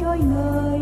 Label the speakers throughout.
Speaker 1: joy nơi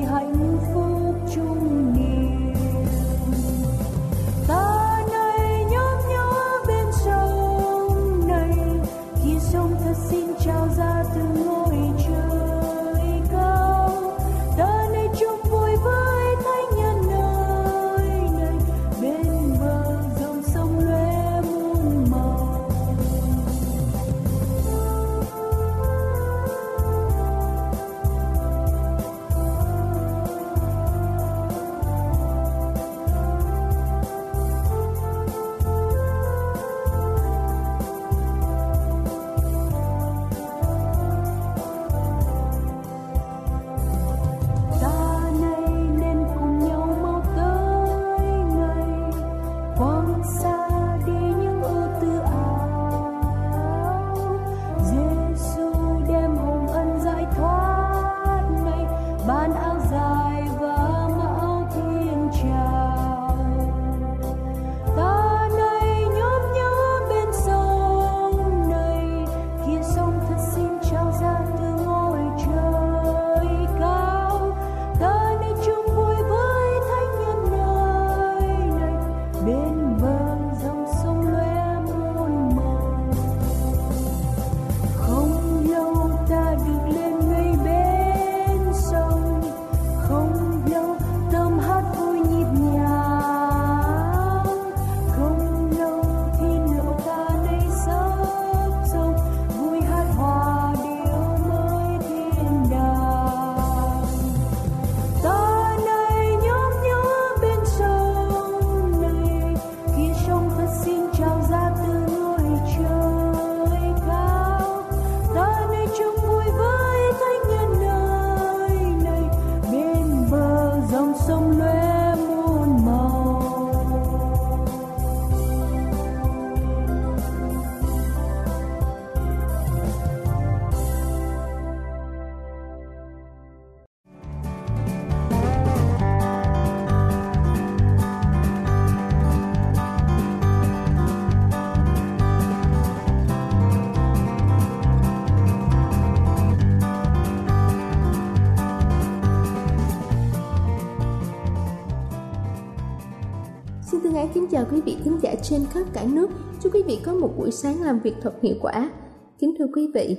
Speaker 1: chào quý vị khán giả trên khắp cả nước. Chúc quý vị có một buổi sáng làm việc thật hiệu quả. Kính thưa quý vị,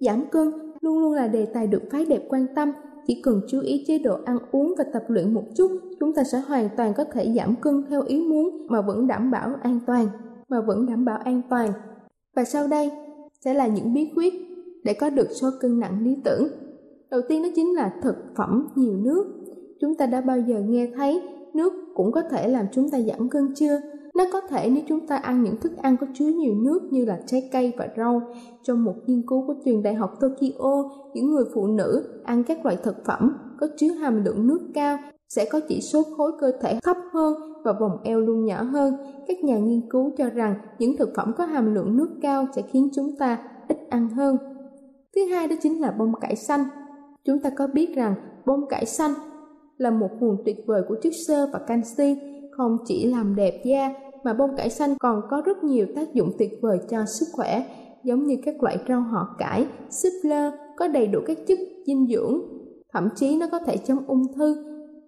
Speaker 1: giảm cân luôn luôn là đề tài được phái đẹp quan tâm. Chỉ cần chú ý chế độ ăn uống và tập luyện một chút, chúng ta sẽ hoàn toàn có thể giảm cân theo ý muốn mà vẫn đảm bảo an toàn. Mà vẫn đảm bảo an toàn. Và sau đây sẽ là những bí quyết để có được số cân nặng lý tưởng. Đầu tiên đó chính là thực phẩm nhiều nước. Chúng ta đã bao giờ nghe thấy nước cũng có thể làm chúng ta giảm cân chưa? Nó có thể nếu chúng ta ăn những thức ăn có chứa nhiều nước như là trái cây và rau. Trong một nghiên cứu của trường đại học Tokyo, những người phụ nữ ăn các loại thực phẩm có chứa hàm lượng nước cao sẽ có chỉ số khối cơ thể thấp hơn và vòng eo luôn nhỏ hơn. Các nhà nghiên cứu cho rằng những thực phẩm có hàm lượng nước cao sẽ khiến chúng ta ít ăn hơn. Thứ hai đó chính là bông cải xanh. Chúng ta có biết rằng bông cải xanh là một nguồn tuyệt vời của chất xơ và canxi, không chỉ làm đẹp da mà bông cải xanh còn có rất nhiều tác dụng tuyệt vời cho sức khỏe, giống như các loại rau họ cải, súp lơ có đầy đủ các chất dinh dưỡng, thậm chí nó có thể chống ung thư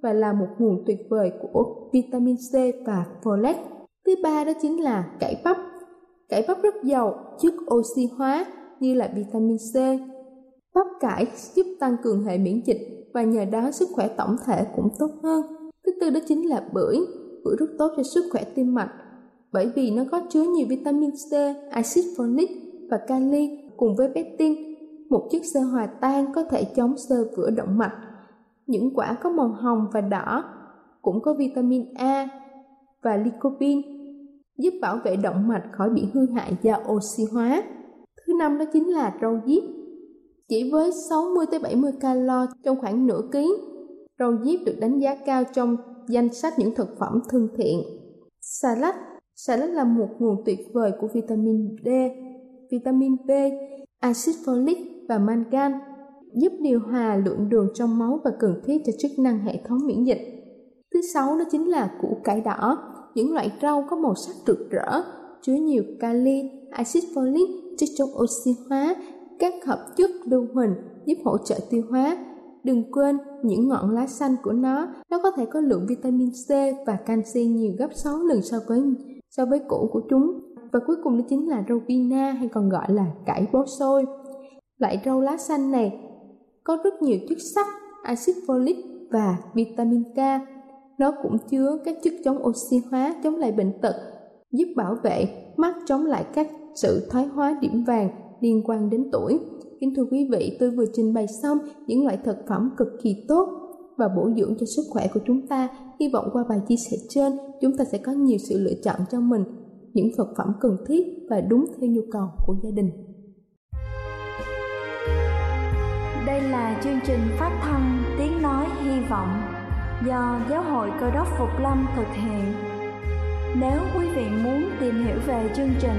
Speaker 1: và là một nguồn tuyệt vời của vitamin C và folate. Thứ ba đó chính là cải bắp. Cải bắp rất giàu chất oxy hóa như là vitamin C. Bắp cải giúp tăng cường hệ miễn dịch và nhờ đó sức khỏe tổng thể cũng tốt hơn. Thứ tư đó chính là bưởi. Bưởi rất tốt cho sức khỏe tim mạch bởi vì nó có chứa nhiều vitamin C, axit folic và kali cùng với pectin, một chất xơ hòa tan có thể chống xơ vữa động mạch. Những quả có màu hồng và đỏ cũng có vitamin A và lycopene giúp bảo vệ động mạch khỏi bị hư hại do oxy hóa. Thứ năm đó chính là rau diếp chỉ với 60 tới 70 calo trong khoảng nửa ký, rau diếp được đánh giá cao trong danh sách những thực phẩm thân thiện. Salad Salad là một nguồn tuyệt vời của vitamin D, vitamin B, axit folic và mangan, giúp điều hòa lượng đường trong máu và cần thiết cho chức năng hệ thống miễn dịch. Thứ sáu đó chính là củ cải đỏ, những loại rau có màu sắc rực rỡ, chứa nhiều kali, axit folic, chất chống oxy hóa các hợp chất lưu huỳnh giúp hỗ trợ tiêu hóa. Đừng quên những ngọn lá xanh của nó, nó có thể có lượng vitamin C và canxi nhiều gấp 6 lần so với so với củ của chúng. Và cuối cùng đó chính là rau pina hay còn gọi là cải bó xôi. Loại rau lá xanh này có rất nhiều chất sắt, axit folic và vitamin K. Nó cũng chứa các chất chống oxy hóa, chống lại bệnh tật, giúp bảo vệ mắt chống lại các sự thoái hóa điểm vàng liên quan đến tuổi. Kính thưa quý vị, tôi vừa trình bày xong những loại thực phẩm cực kỳ tốt và bổ dưỡng cho sức khỏe của chúng ta. Hy vọng qua bài chia sẻ trên, chúng ta sẽ có nhiều sự lựa chọn cho mình, những thực phẩm cần thiết và đúng theo nhu cầu của gia đình.
Speaker 2: Đây là chương trình phát thanh Tiếng Nói Hy Vọng do Giáo hội Cơ đốc Phục Lâm thực hiện. Nếu quý vị muốn tìm hiểu về chương trình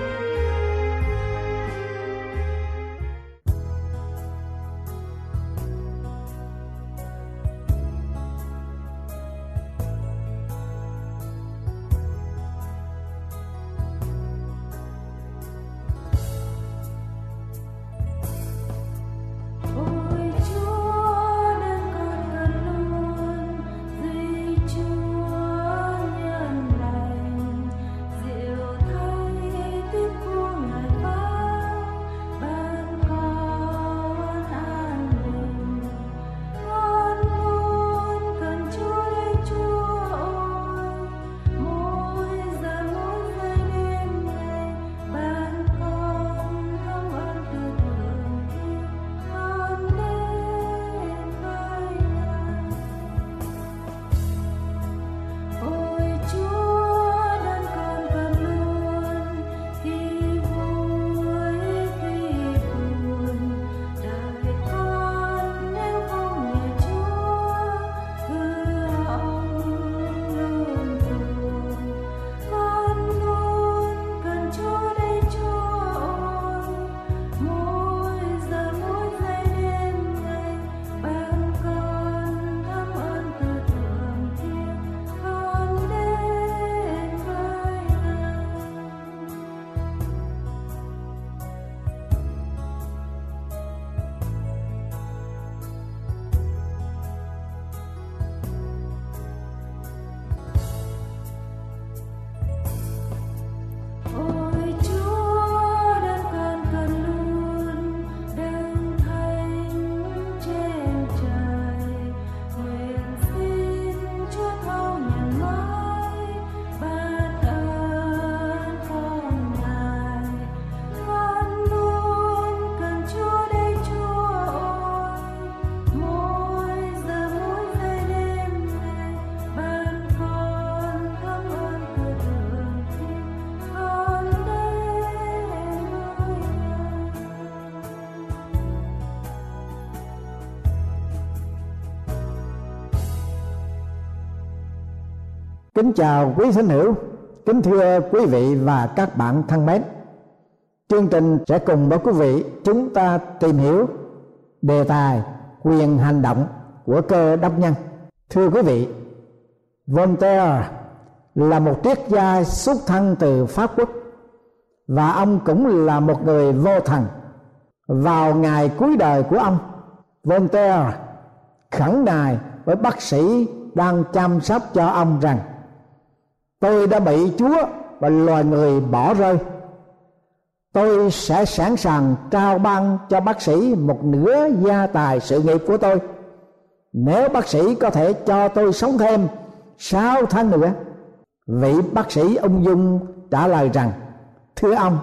Speaker 3: Kính chào quý thính hữu, kính thưa quý vị và các bạn thân mến. Chương trình sẽ cùng với quý vị chúng ta tìm hiểu đề tài quyền hành động của cơ đốc nhân. Thưa quý vị, Voltaire là một triết gia xuất thân từ Pháp Quốc và ông cũng là một người vô thần. Vào ngày cuối đời của ông, Voltaire khẳng nài với bác sĩ đang chăm sóc cho ông rằng tôi đã bị chúa và loài người bỏ rơi. Tôi sẽ sẵn sàng trao ban cho bác sĩ một nửa gia tài sự nghiệp của tôi. Nếu bác sĩ có thể cho tôi sống thêm sáu tháng nữa, vị bác sĩ ung dung trả lời rằng, thưa ông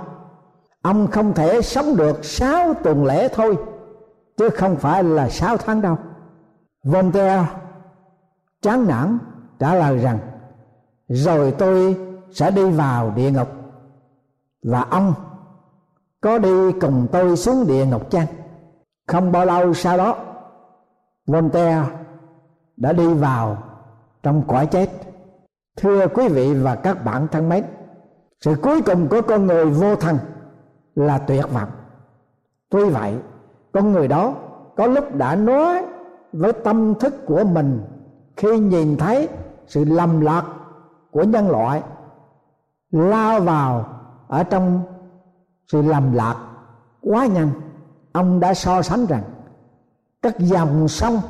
Speaker 3: ông không thể sống được sáu tuần lễ thôi, chứ không phải là sáu tháng đâu. Voltaire chán nản trả lời rằng rồi tôi sẽ đi vào địa ngục. Và ông có đi cùng tôi xuống địa ngục chăng? Không bao lâu sau đó, Voltaire đã đi vào trong cõi chết. Thưa quý vị và các bạn thân mến, sự cuối cùng của con người vô thần là tuyệt vọng. Tuy vậy, con người đó có lúc đã nói với tâm thức của mình khi nhìn thấy sự lầm lạc của nhân loại lao vào ở trong sự lầm lạc quá nhanh. Ông đã so sánh rằng các dòng sông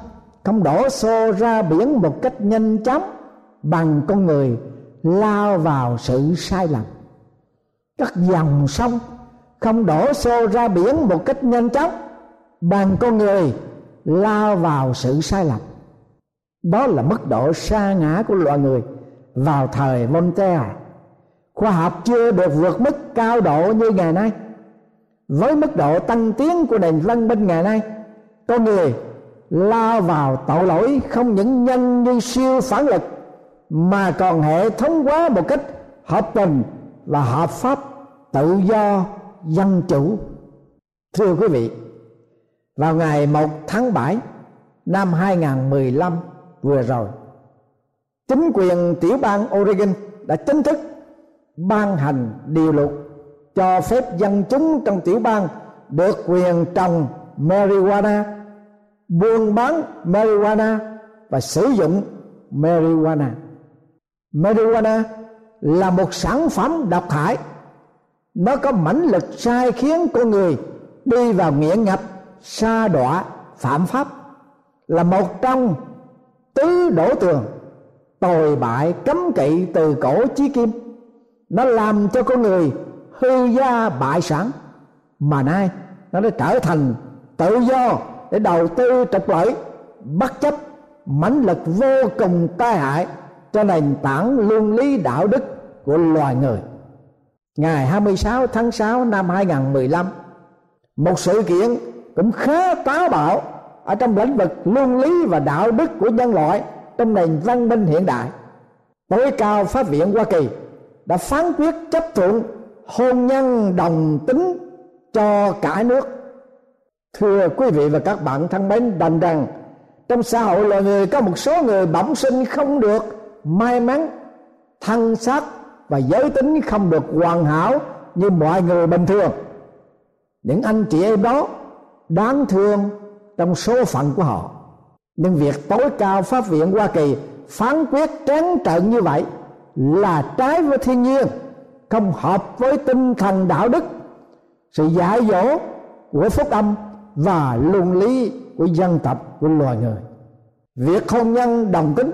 Speaker 3: không đổ xô ra biển một cách nhanh chóng bằng con người lao vào sự sai lầm. Các dòng sông không đổ xô ra biển một cách nhanh chóng bằng con người lao vào sự sai lầm. Đó là mức độ sa ngã của loài người vào thời Voltaire, khoa học chưa được vượt mức cao độ như ngày nay. Với mức độ tăng tiến của nền văn minh ngày nay con người lao vào tội lỗi không những nhân như siêu phản lực, mà còn hệ thống hóa một cách hợp tình và hợp pháp, tự do, dân chủ. Thưa quý vị, vào ngày 1 tháng 7 năm 2015 vừa rồi chính quyền tiểu bang Oregon đã chính thức ban hành điều luật cho phép dân chúng trong tiểu bang được quyền trồng marijuana, buôn bán marijuana và sử dụng marijuana. Marijuana là một sản phẩm độc hại. Nó có mãnh lực sai khiến con người đi vào nghiện ngập, sa đọa, phạm pháp, là một trong tứ đổ tường tồi bại cấm kỵ từ cổ chí kim. Nó làm cho con người hư gia bại sản. Mà nay, nó đã trở thành tự do để đầu tư trục lợi, bất chấp mãnh lực vô cùng tai hại cho nền tảng luân lý đạo đức của loài người. Ngày 26 tháng 6 năm 2015 một sự kiện cũng khá táo bạo ở trong lĩnh vực luân lý và đạo đức của nhân loại trong nền văn minh hiện đại, tối cao pháp viện hoa kỳ đã phán quyết chấp thuận hôn nhân đồng tính cho cả nước. Thưa quý vị và các bạn thân mến, đành rằng trong xã hội loài người có một số người bẩm sinh không được may mắn, thân xác và giới tính không được hoàn hảo như mọi người bình thường. Những anh chị em đó đáng thương trong số phận của họ nhưng việc tối cao pháp viện hoa kỳ phán quyết trắng trợn như vậy là trái với thiên nhiên, không hợp với tinh thần đạo đức. Sự dạy dỗ của phúc âm và luân lý của dân tộc, của loài người. Việc hôn nhân đồng tính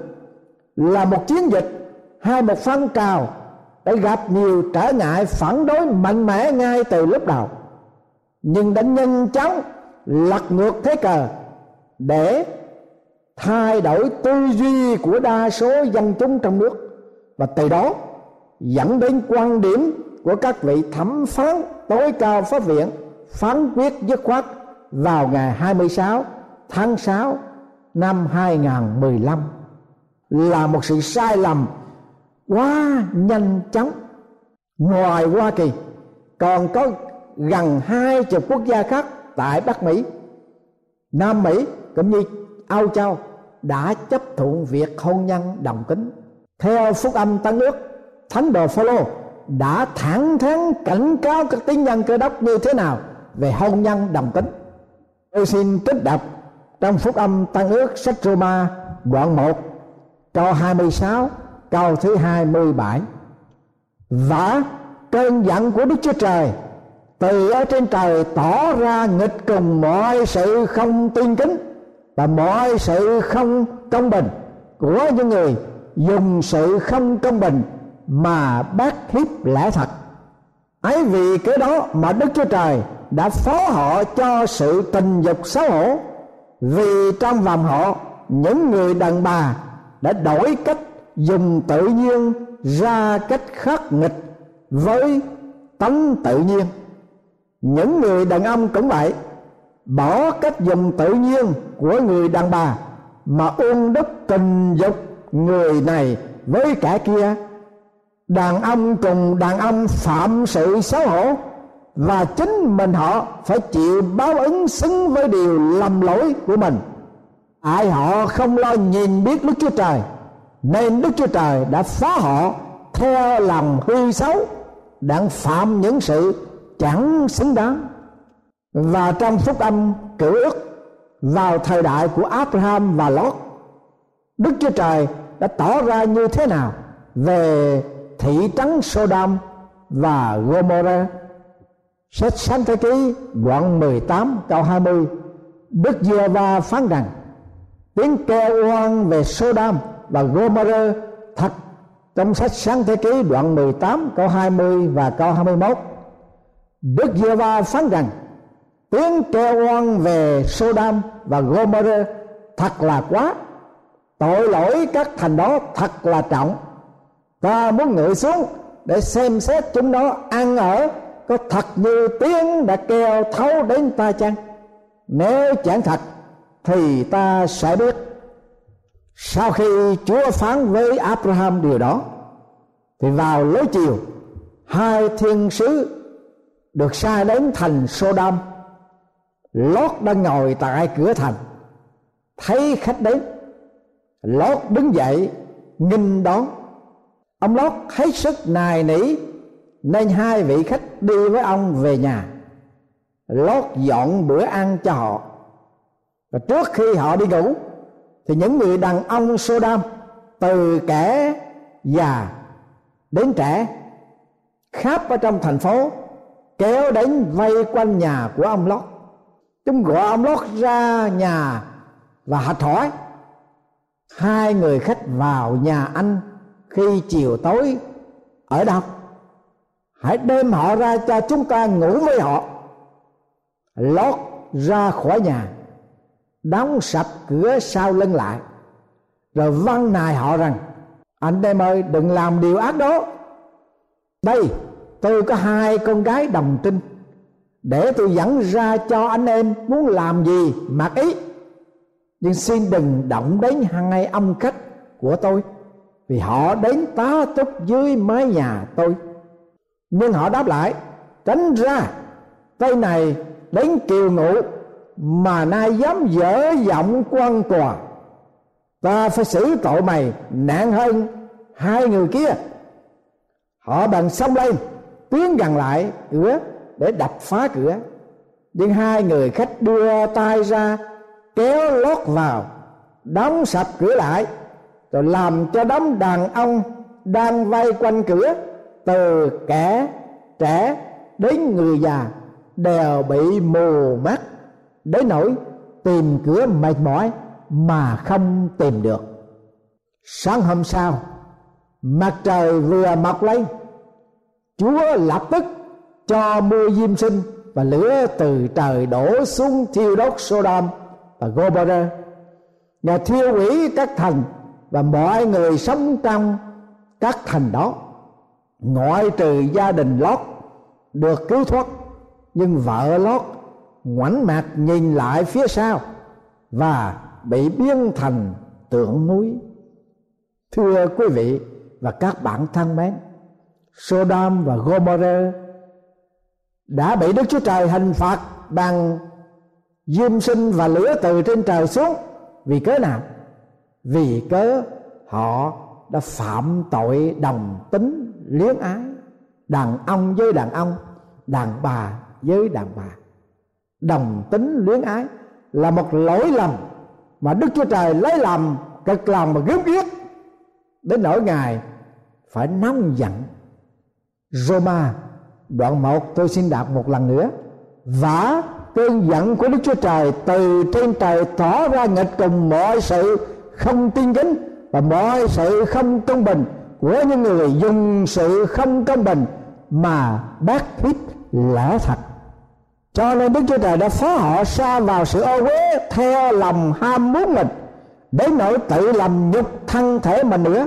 Speaker 3: là một chiến dịch hay một phong trào đã gặp nhiều trở ngại phản đối mạnh mẽ ngay từ lúc đầu. Nhưng đã nhanh chóng lật ngược thế cờ để thay đổi tư duy của đa số dân chúng trong nước. Và từ đó, dẫn đến quan điểm của các vị thẩm phán tối cao pháp viện phán quyết dứt khoát vào ngày 26 tháng 6 năm 2015 là một sự sai lầm quá nhanh chóng. Ngoài Hoa Kỳ, còn có gần hai chục quốc gia khác tại Bắc Mỹ, Nam Mỹ cũng như Âu Châu đã chấp thuận việc hôn nhân đồng tính theo phúc âm tăng ước thánh đồ phaolô đã thẳng thắn cảnh cáo các tín nhân cơ đốc như thế nào về hôn nhân đồng tính tôi xin trích đọc trong phúc âm tăng ước sách Roma đoạn 1 câu 26 câu thứ 27 và cơn giận của Đức Chúa Trời, từ ở trên trời tỏ ra nghịch cùng mọi sự không tin kính và mọi sự không công bình của những người dùng sự không công bình mà bác hiếp lẽ thật. Ấy vì cái đó mà đức chúa trời đã phó họ cho sự tình dục xấu hổ, vì trong vòng họ những người đàn bà đã đổi cách dùng tự nhiên ra cách khắc nghịch với tánh tự nhiên. Những người đàn ông cũng vậy bỏ cách dùng tự nhiên của người đàn bà mà ung đúc tình dục người này với cả kia. Đàn ông cùng đàn ông phạm sự xấu hổ và chính mình họ phải chịu báo ứng xứng với điều lầm lỗi của mình. Ai họ không lo nhìn biết đức chúa trời, nên đức chúa trời đã phá họ theo lòng hư xấu, đang phạm những sự chẳng xứng đáng và trong phúc âm cửu ước vào thời đại của Abraham và Lot, Đức Chúa Trời đã tỏ ra như thế nào về thị trấn Sodom và Gomorrah? Sách Sáng Thế Ký, đoạn 18 câu 20 Đức giê va phán rằng, tiếng kêu oan về Sodom và Gomorrah thật trong sách Sáng Thế Ký, đoạn 18 câu 20 và câu 21 Đức giê va phán rằng tiếng kêu oan về Sodom và Gomorrah thật là quá. Tội lỗi các thành đó thật là trọng. Ta muốn ngự xuống để xem xét chúng nó ăn ở, có thật như tiếng đã kêu thấu đến ta chăng? Nếu chẳng thật, thì ta sẽ biết. Sau khi chúa phán với abraham điều đó, thì vào lối chiều, hai thiên sứ được sai đến thành sodom lót đang ngồi tại cửa thành. Thấy khách đến. Lót đứng dậy nghinh đón. Ông lót hết sức nài nỉ, nên hai vị khách đi với ông về nhà. Lót dọn bữa ăn cho họ. Và trước khi họ đi ngủ, thì những người đàn ông Sodom từ kẻ già đến trẻ, khắp ở trong thành phố, kéo đến vây quanh nhà của ông Lót chúng gọi ông Lót ra nhà và hạch hỏi hai người khách vào nhà anh khi chiều tối ở đâu? Hãy đem họ ra cho chúng ta ngủ với họ. Lót ra khỏi nhà, đóng sập cửa sau lưng lại, rồi văn nài họ rằng, anh em ơi, đừng làm điều ác đó. Đây, tôi có hai con gái đồng trinh để tôi dẫn ra cho anh em muốn làm gì, mặc ý. Nhưng xin đừng động đến hai ông khách của tôi, vì họ đến tá túc dưới mái nhà tôi. Nhưng họ đáp lại, tránh ra, tay này đến kiều ngụ, mà nay dám dở giọng quan tòa ta phải xử tội mày nặng hơn hai người kia. Họ bằng sông lên, tiến gần lại cửa để đập phá cửa. Nhưng hai người khách đưa tay ra, kéo lót vào, đóng sập cửa lại, rồi làm cho đám đàn ông đang vây quanh cửa, từ kẻ trẻ đến người già, đều bị mù mắt. Đến nỗi tìm cửa mệt mỏi mà không tìm được. Sáng hôm sau, mặt trời vừa mọc lên, chúa lập tức cho mưa diêm sinh và lửa từ trời đổ xuống thiêu đốt Sodom và Gomorrah. Và thiêu hủy các thành và mọi người sống trong các thành đó. Ngoại trừ gia đình lót được cứu thoát, nhưng vợ lót ngoảnh mặt nhìn lại phía sau và bị biến thành tượng núi. Thưa quý vị và các bạn thân mến, Sodom và Gomorrah đã bị Đức Chúa Trời hình phạt bằng diêm sinh và lửa từ trên trời xuống. Vì cớ nào? Vì cớ họ đã phạm tội đồng tính luyến ái. Đàn ông với đàn ông, đàn bà với đàn bà. Đồng tính luyến ái là một lỗi lầm mà đức chúa trời lấy làm cực lòng mà gớm ghiếc. Đến nỗi ngài phải nóng giận. Roma đoạn 1 tôi xin đọc một lần nữa. Và cơn giận của Đức Chúa Trời từ trên trời tỏ ra nghịch cùng mọi sự không tin kính và mọi sự không công bình của những người dùng sự không công bình mà bác hiếp lẽ thật. Cho nên Đức Chúa Trời đã phó họ xa vào sự ô uế, theo lòng ham muốn mình, đến nỗi tự làm nhục thân thể mình nữa.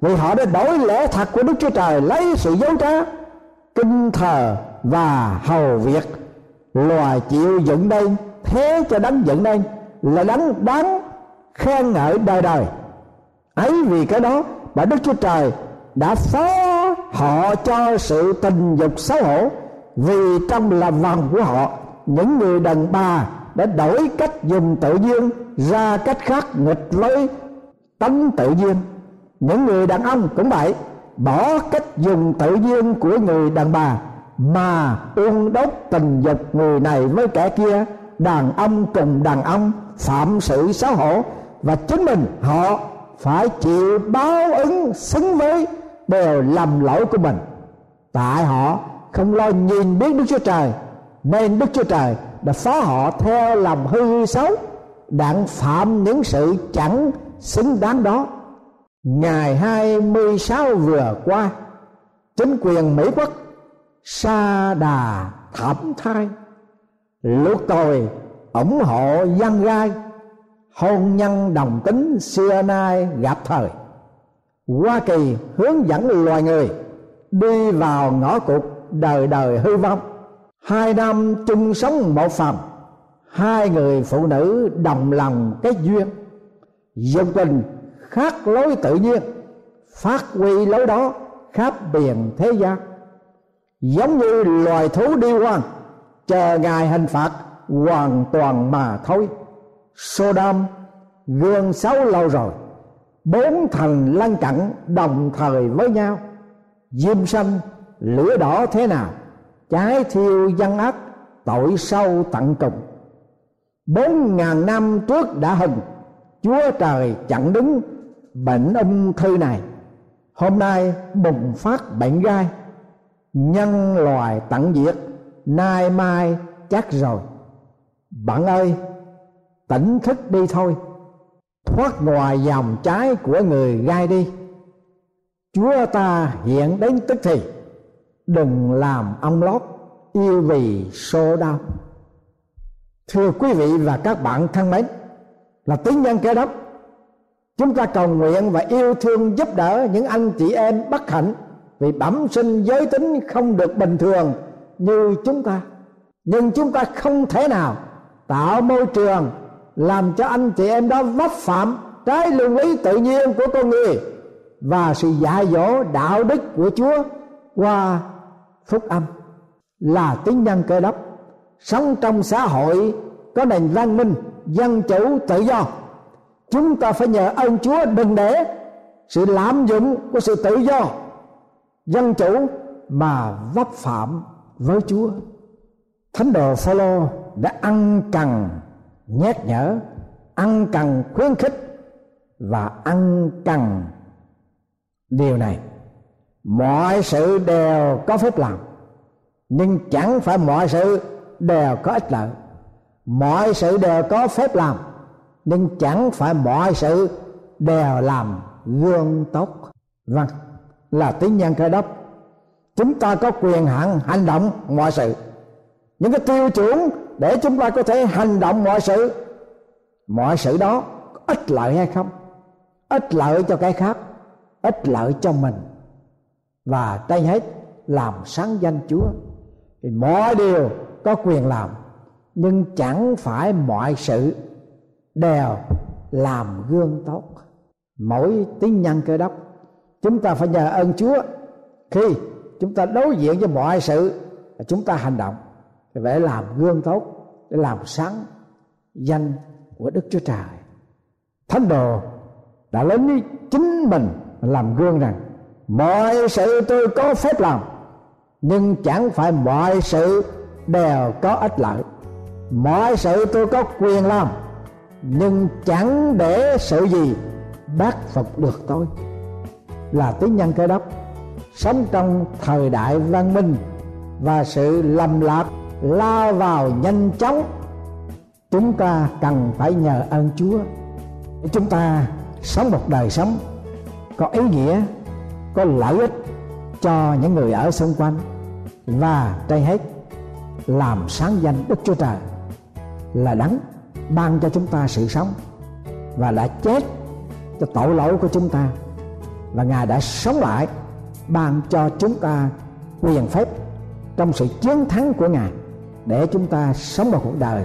Speaker 3: Vì họ đã đổi lẽ thật của Đức Chúa Trời, lấy sự dấu trá kinh thờ và hầu việc. Loài chịu dựng đây, thế cho đánh dựng đây, là đánh đáng khen ngợi đời đời. Ấy vì cái đó mà Đức Chúa Trời đã phó họ cho sự tình dục xấu hổ, vì trong làm vòng của họ, những người đàn bà đã đổi cách dùng tự nhiên, ra cách khác nghịch với tánh tự nhiên. Những người đàn ông cũng vậy bỏ cách dùng tự nhiên của người đàn bà mà uôn đốc tình dục người này với kẻ kia. Đàn ông cùng đàn ông phạm sự xấu hổ và chính mình họ phải chịu báo ứng xứng với đều lầm lỗi của mình. Tại họ không lo nhìn biết đức chúa trời, nên đức chúa trời đã phá họ theo lòng hư xấu, đặng phạm những sự chẳng xứng đáng đó ngày 26 vừa qua, chính quyền Mỹ quốc sa đà thảm thai. Lúc tôi ủng hộ dân gai, hôn nhân đồng tính xưa nay gặp thời. Hoa kỳ hướng dẫn loài người đi vào ngõ cụt đời đời hư vong. Hai năm chung sống một phòng, hai người phụ nữ đồng lòng kết duyên. Dân tình khác lối tự nhiên, phát huy lối đó khắp biển thế gian. Giống như loài thú đi hoang, chờ ngài hình phạt hoàn toàn mà thôi. Sodom, gương xấu lâu rồi, bốn thành lân cận đồng thời với nhau. Diêm xanh lửa đỏ thế nào, trái thiêu dân ác, tội sâu tận cùng. Bốn ngàn năm trước đã hừng, chúa trời chặn đứng bệnh ung thư này. Hôm nay bùng phát bệnh gai, nhân loài tận diệt, nay mai chắc rồi. Bạn ơi, tỉnh thức đi thôi. Thoát ngoài dòng trái của người gai đi. Chúa ta hiện đến tức thì, đừng làm ông lót yêu vì số đau. Thưa quý vị và các bạn thân mến, là tín nhân kế đốc chúng ta cầu nguyện và yêu thương giúp đỡ những anh chị em bất hạnh, vì bẩm sinh giới tính không được bình thường như chúng ta. Nhưng chúng ta không thể nào tạo môi trường làm cho anh chị em đó vấp phạm trái luân lý tự nhiên của con người và sự dạy dỗ đạo đức của Chúa qua phúc âm. Là tín nhân cơ đốc, sống trong xã hội có nền văn minh, dân chủ tự do chúng ta phải nhờ ơn Chúa đừng để sự lạm dụng của sự tự do dân chủ mà vấp phạm với Chúa. Thánh đồ Phaolô đã ăn cần nhắc nhở, ăn cần khuyến khích và ăn cần điều này. Mọi sự đều có phép làm, nhưng chẳng phải mọi sự đều có ích lợi. Mọi sự đều có phép làm, nhưng chẳng phải mọi sự đều làm gương tốt. Vâng là tín nhân cơ đốc. Chúng ta có quyền hạn hành động mọi sự. Những cái tiêu chuẩn để chúng ta có thể hành động mọi sự mọi sự đó có ích lợi hay không? Ích lợi cho cái khác, ích lợi cho mình. Và trên hết, làm sáng danh chúa. Thì mọi điều có quyền làm, nhưng chẳng phải mọi sự đều làm gương tốt. Mỗi tín nhân cơ đốc, chúng ta phải nhờ ơn chúa. Khi chúng ta đối diện với mọi sự, chúng ta hành động thì phải làm gương tốt để làm sáng danh của đức chúa trời. Thánh đồ đã lấy chính mình làm gương rằng, mọi sự tôi có phép làm, nhưng chẳng phải mọi sự đều có ích lợi. Mọi sự tôi có quyền làm nhưng chẳng để sự gì, bác phục được tôi. Là tín nhân cơ đốc, sống trong thời đại văn minh và sự lầm lạc lao vào nhanh chóng. Chúng ta cần phải nhờ ơn chúa để chúng ta sống một đời sống có ý nghĩa, có lợi ích cho những người ở xung quanh. Và trên hết, làm sáng danh đức chúa trời là đấng ban cho chúng ta sự sống và đã chết cho tội lỗi của chúng ta. Và ngài đã sống lại ban cho chúng ta quyền phép trong sự chiến thắng của ngài để chúng ta sống một cuộc đời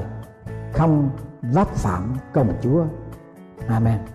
Speaker 3: không vấp phạm công chúa. Amen.